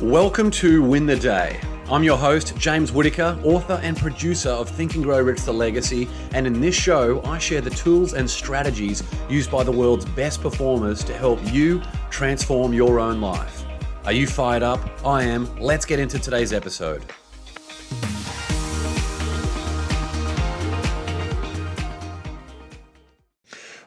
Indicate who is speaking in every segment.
Speaker 1: Welcome to Win the Day. I'm your host, James Whitaker, author and producer of Think and Grow Rich The Legacy, and in this show, I share the tools and strategies used by the world's best performers to help you transform your own life. Are you fired up? I am. Let's get into today's episode.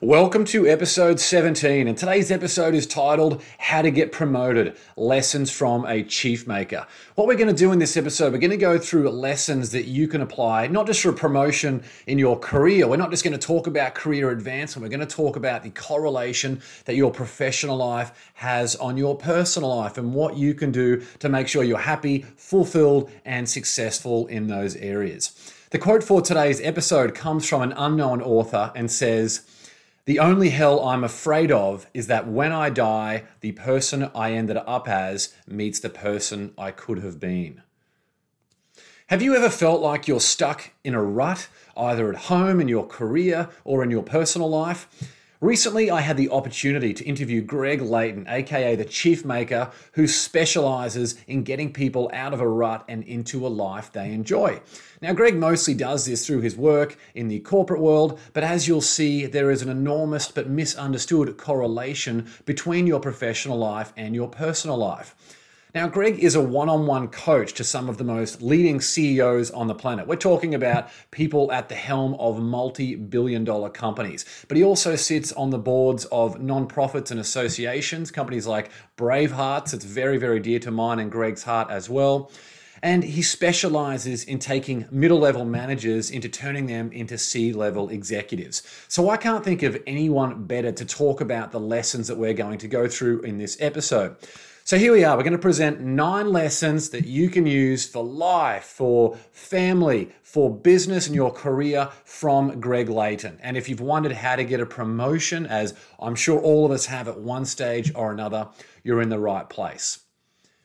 Speaker 1: Welcome to episode 17, and today's episode is titled How to Get Promoted Lessons from a Chief Maker. What we're going to do in this episode, we're going to go through lessons that you can apply, not just for promotion in your career. We're not just going to talk about career advancement, we're going to talk about the correlation that your professional life has on your personal life and what you can do to make sure you're happy, fulfilled, and successful in those areas. The quote for today's episode comes from an unknown author and says, the only hell I'm afraid of is that when I die, the person I ended up as meets the person I could have been. Have you ever felt like you're stuck in a rut, either at home, in your career, or in your personal life? Recently, I had the opportunity to interview Greg Layton, aka the Chief Maker, who specializes in getting people out of a rut and into a life they enjoy. Now, Greg mostly does this through his work in the corporate world, but as you'll see, there is an enormous but misunderstood correlation between your professional life and your personal life. Now, Greg is a one on one coach to some of the most leading CEOs on the planet. We're talking about people at the helm of multi billion dollar companies. But he also sits on the boards of nonprofits and associations, companies like Bravehearts, it's very, very dear to mine and Greg's heart as well. And he specializes in taking middle level managers into turning them into C level executives. So I can't think of anyone better to talk about the lessons that we're going to go through in this episode. So here we are. We're going to present nine lessons that you can use for life, for family, for business and your career from Greg Layton. And if you've wondered how to get a promotion, as I'm sure all of us have at one stage or another, you're in the right place.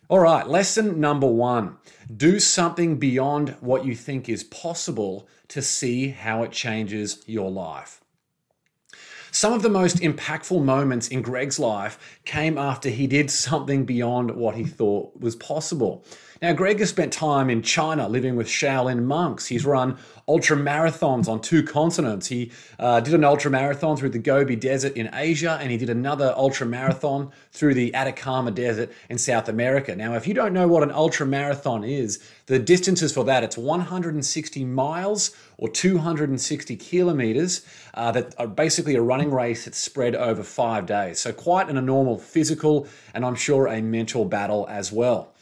Speaker 1: All right, lesson number one do something beyond what you think is possible to see how it changes your life. Some of the most impactful moments in Greg's life came after he did something beyond what he thought was possible. Now, Greg has spent time in China living with Shaolin monks. He's run ultra marathons on two continents. He uh, did an ultra marathon through the Gobi Desert in Asia, and he did another ultra marathon through the Atacama Desert in South America. Now, if you don't know what an ultra marathon is, the distances for that it's 160 miles or 260 kilometers. Uh, that are basically a running race that's spread over five days. So quite an enormous physical and I'm sure a mental battle as well.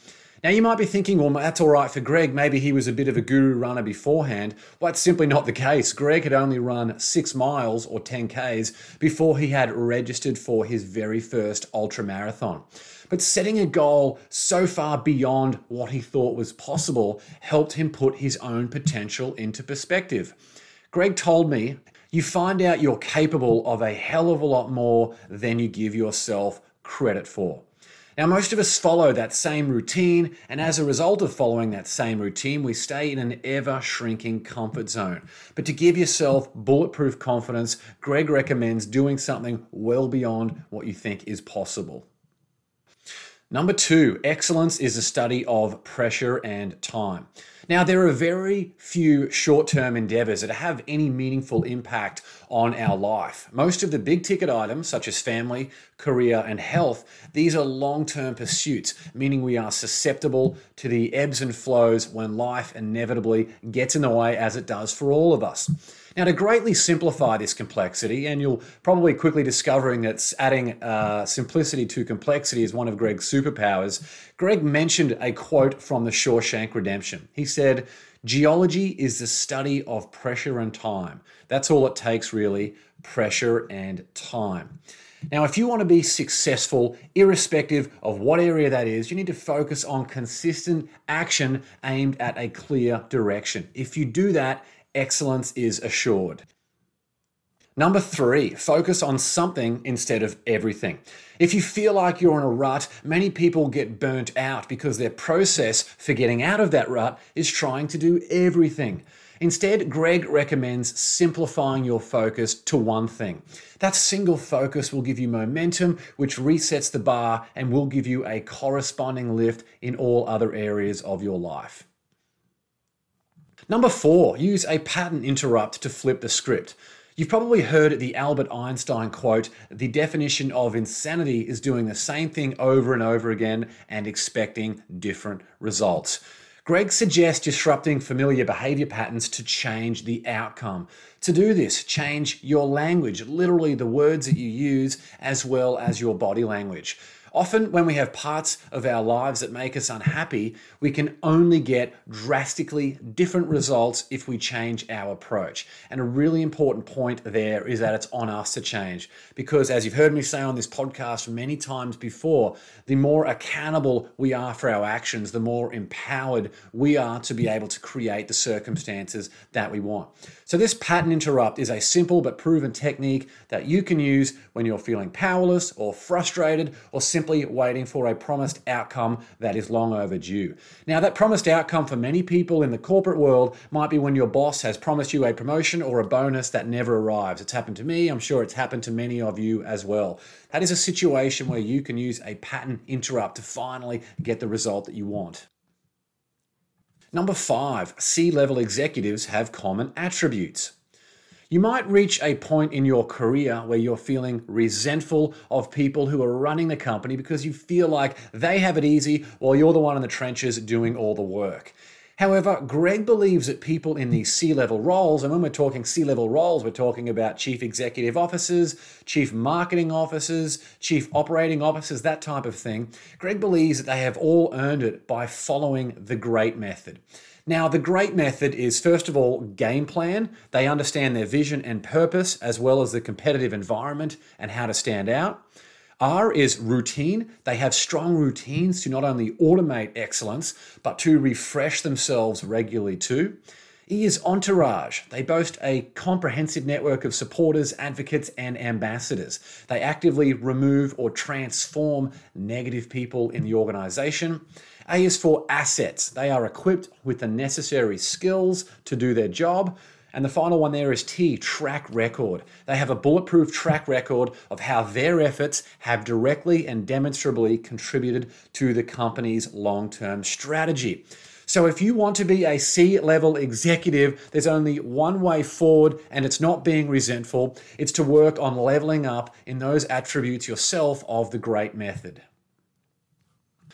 Speaker 1: Now, you might be thinking, well, that's all right for Greg. Maybe he was a bit of a guru runner beforehand. Well, that's simply not the case. Greg had only run six miles or 10Ks before he had registered for his very first ultra marathon. But setting a goal so far beyond what he thought was possible helped him put his own potential into perspective. Greg told me, you find out you're capable of a hell of a lot more than you give yourself credit for. Now, most of us follow that same routine, and as a result of following that same routine, we stay in an ever shrinking comfort zone. But to give yourself bulletproof confidence, Greg recommends doing something well beyond what you think is possible. Number two, excellence is a study of pressure and time. Now, there are very few short term endeavors that have any meaningful impact on our life. Most of the big ticket items, such as family, career, and health, these are long term pursuits, meaning we are susceptible to the ebbs and flows when life inevitably gets in the way, as it does for all of us. Now, to greatly simplify this complexity, and you'll probably quickly discovering that adding uh, simplicity to complexity is one of Greg's superpowers. Greg mentioned a quote from the Shawshank Redemption. He said, Geology is the study of pressure and time. That's all it takes, really pressure and time. Now, if you want to be successful, irrespective of what area that is, you need to focus on consistent action aimed at a clear direction. If you do that, excellence is assured. Number three, focus on something instead of everything. If you feel like you're in a rut, many people get burnt out because their process for getting out of that rut is trying to do everything. Instead, Greg recommends simplifying your focus to one thing. That single focus will give you momentum, which resets the bar and will give you a corresponding lift in all other areas of your life. Number four, use a pattern interrupt to flip the script. You've probably heard the Albert Einstein quote the definition of insanity is doing the same thing over and over again and expecting different results. Greg suggests disrupting familiar behavior patterns to change the outcome. To do this, change your language, literally the words that you use, as well as your body language. Often, when we have parts of our lives that make us unhappy, we can only get drastically different results if we change our approach. And a really important point there is that it's on us to change. Because, as you've heard me say on this podcast many times before, the more accountable we are for our actions, the more empowered we are to be able to create the circumstances that we want. So, this pattern interrupt is a simple but proven technique that you can use when you're feeling powerless or frustrated or simply simply waiting for a promised outcome that is long overdue. Now, that promised outcome for many people in the corporate world might be when your boss has promised you a promotion or a bonus that never arrives. It's happened to me, I'm sure it's happened to many of you as well. That is a situation where you can use a pattern interrupt to finally get the result that you want. Number five, C level executives have common attributes. You might reach a point in your career where you're feeling resentful of people who are running the company because you feel like they have it easy while you're the one in the trenches doing all the work. However, Greg believes that people in these C level roles, and when we're talking C level roles, we're talking about chief executive officers, chief marketing officers, chief operating officers, that type of thing. Greg believes that they have all earned it by following the GREAT method. Now, the GREAT method is first of all game plan. They understand their vision and purpose, as well as the competitive environment and how to stand out. R is routine. They have strong routines to not only automate excellence, but to refresh themselves regularly too. Is entourage. They boast a comprehensive network of supporters, advocates, and ambassadors. They actively remove or transform negative people in the organization. A is for assets. They are equipped with the necessary skills to do their job. And the final one there is T, track record. They have a bulletproof track record of how their efforts have directly and demonstrably contributed to the company's long term strategy. So, if you want to be a C level executive, there's only one way forward, and it's not being resentful. It's to work on leveling up in those attributes yourself of the GREAT method.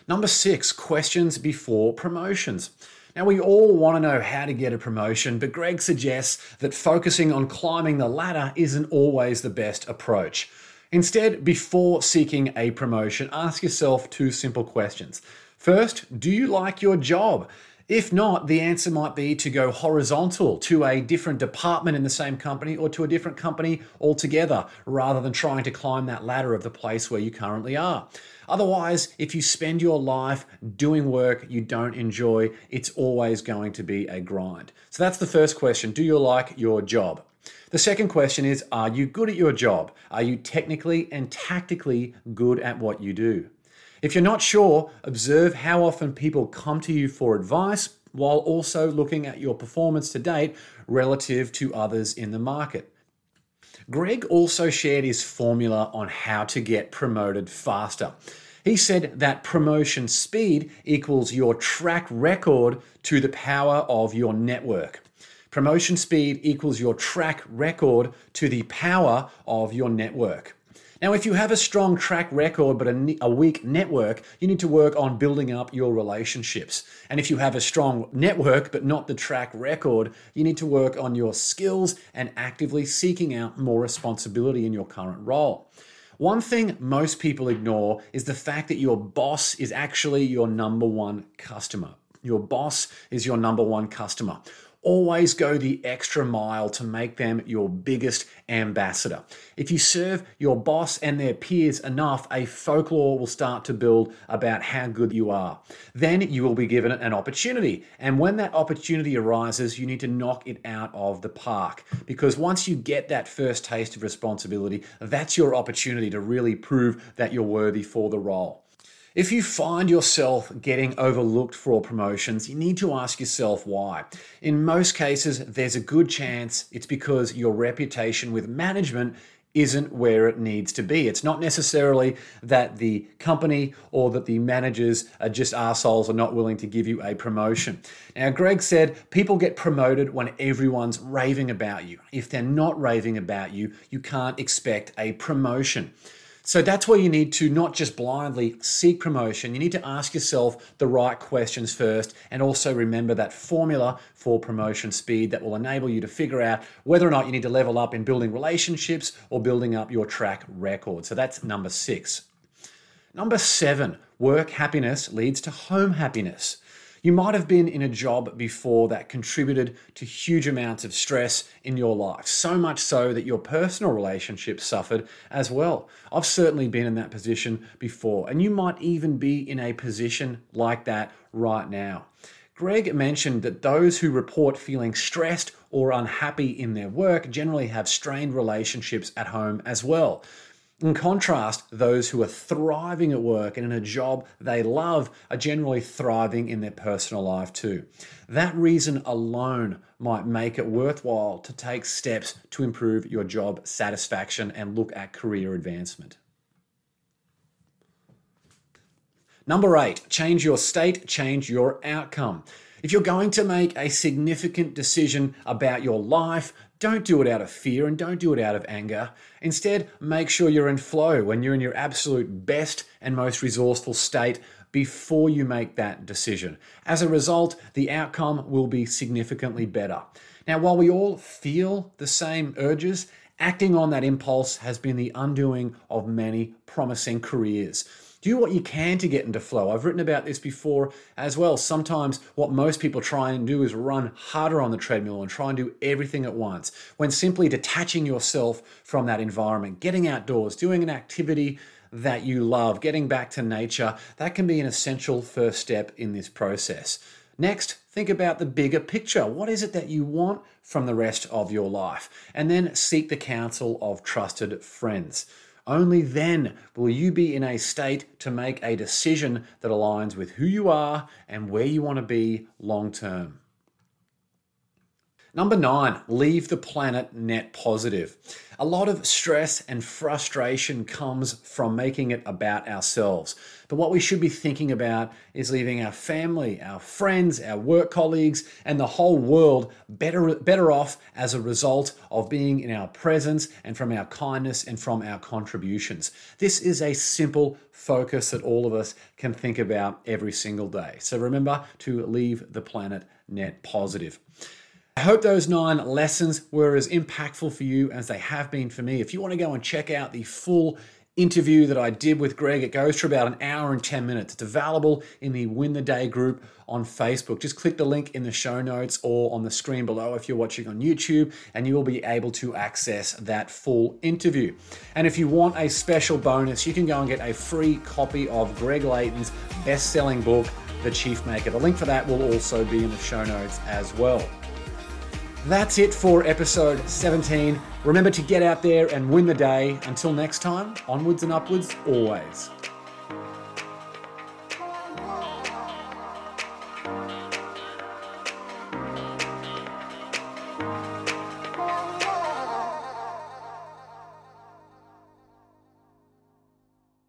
Speaker 1: Number six, questions before promotions. Now, we all want to know how to get a promotion, but Greg suggests that focusing on climbing the ladder isn't always the best approach. Instead, before seeking a promotion, ask yourself two simple questions. First, do you like your job? If not, the answer might be to go horizontal to a different department in the same company or to a different company altogether, rather than trying to climb that ladder of the place where you currently are. Otherwise, if you spend your life doing work you don't enjoy, it's always going to be a grind. So that's the first question Do you like your job? The second question is Are you good at your job? Are you technically and tactically good at what you do? If you're not sure, observe how often people come to you for advice while also looking at your performance to date relative to others in the market. Greg also shared his formula on how to get promoted faster. He said that promotion speed equals your track record to the power of your network. Promotion speed equals your track record to the power of your network. Now, if you have a strong track record but a, a, weak network, you need to work on building up your relationships. And if you have a strong network but not the track record, you need to work on your skills and actively seeking out more responsibility in your current role. One thing most people ignore is the fact that your boss is actually your number one customer. Your boss is your number one customer. Always go the extra mile to make them your biggest ambassador. If you serve your boss and their peers enough, a folklore will start to build about how good you are. Then you will be given an opportunity. And when that opportunity arises, you need to knock it out of the park. Because once you get that first taste of responsibility, that's your opportunity to really prove that you're worthy for the role. If you find yourself getting overlooked for promotions, you need to ask yourself why. In most cases, there's a good chance it's because your reputation with management isn't where it needs to be. It's not necessarily that the company or that the managers are just assholes or not willing to give you a promotion. Now, Greg said people get promoted when everyone's raving about you. If they're not raving about you, you can't expect a promotion. So that's where you need to not just blindly seek promotion, you need to ask yourself the right questions first and also remember that formula for promotion speed that will enable you to figure out whether or not you need to level up in building relationships or building up your track record. So that's number six. Number seven, work happiness leads to home happiness. You might have been in a job before that contributed to huge amounts of stress in your life, so much so that your personal relationships suffered as well. I've certainly been in that position before, and you might even be in a position like that right now. Greg mentioned that those who report feeling stressed or unhappy in their work generally have strained relationships at home as well. In contrast, those who are thriving at work and in a job they love are generally thriving in their personal life too. That reason alone might make it worthwhile to take steps to improve your job satisfaction and look at career advancement. Number eight, change your state, change your outcome. If you're going to make a significant decision about your life, don't do it out of fear and don't do it out of anger. Instead, make sure you're in flow when you're in your absolute best and most resourceful state before you make that decision. As a result, the outcome will be significantly better. Now, while we all feel the same urges, acting on that impulse has been the undoing of many promising careers. Do what you can to get into flow. I've written about this before as well. Sometimes what most people try and do is run harder on the treadmill and try and do everything at once, when simply detaching yourself from that environment, getting outdoors, doing an activity that you love, getting back to nature, that can be an essential first step in this process. Next, think about the bigger picture. What is it that you want from the rest of your life? And then seek the counsel of trusted friends. Only then will you be in a state to make a decision that aligns with who you are and where you want to be long term. Number nine, leave the planet net positive. A lot of stress and frustration comes from making it about ourselves. But what we should be thinking about is leaving our family, our friends, our work colleagues, and the whole world better, better off as a result of being in our presence and from our kindness and from our contributions. This is a simple focus that all of us can think about every single day. So remember to leave the planet net positive. I hope those nine lessons were as impactful for you as they have been for me. If you want to go and check out the full interview that I did with Greg, it goes for about an hour and 10 minutes. It's available in the Win the Day group on Facebook. Just click the link in the show notes or on the screen below if you're watching on YouTube, and you will be able to access that full interview. And if you want a special bonus, you can go and get a free copy of Greg Layton's best selling book, The Chief Maker. The link for that will also be in the show notes as well. That's it for episode 17. Remember to get out there and win the day. Until next time, onwards and upwards always.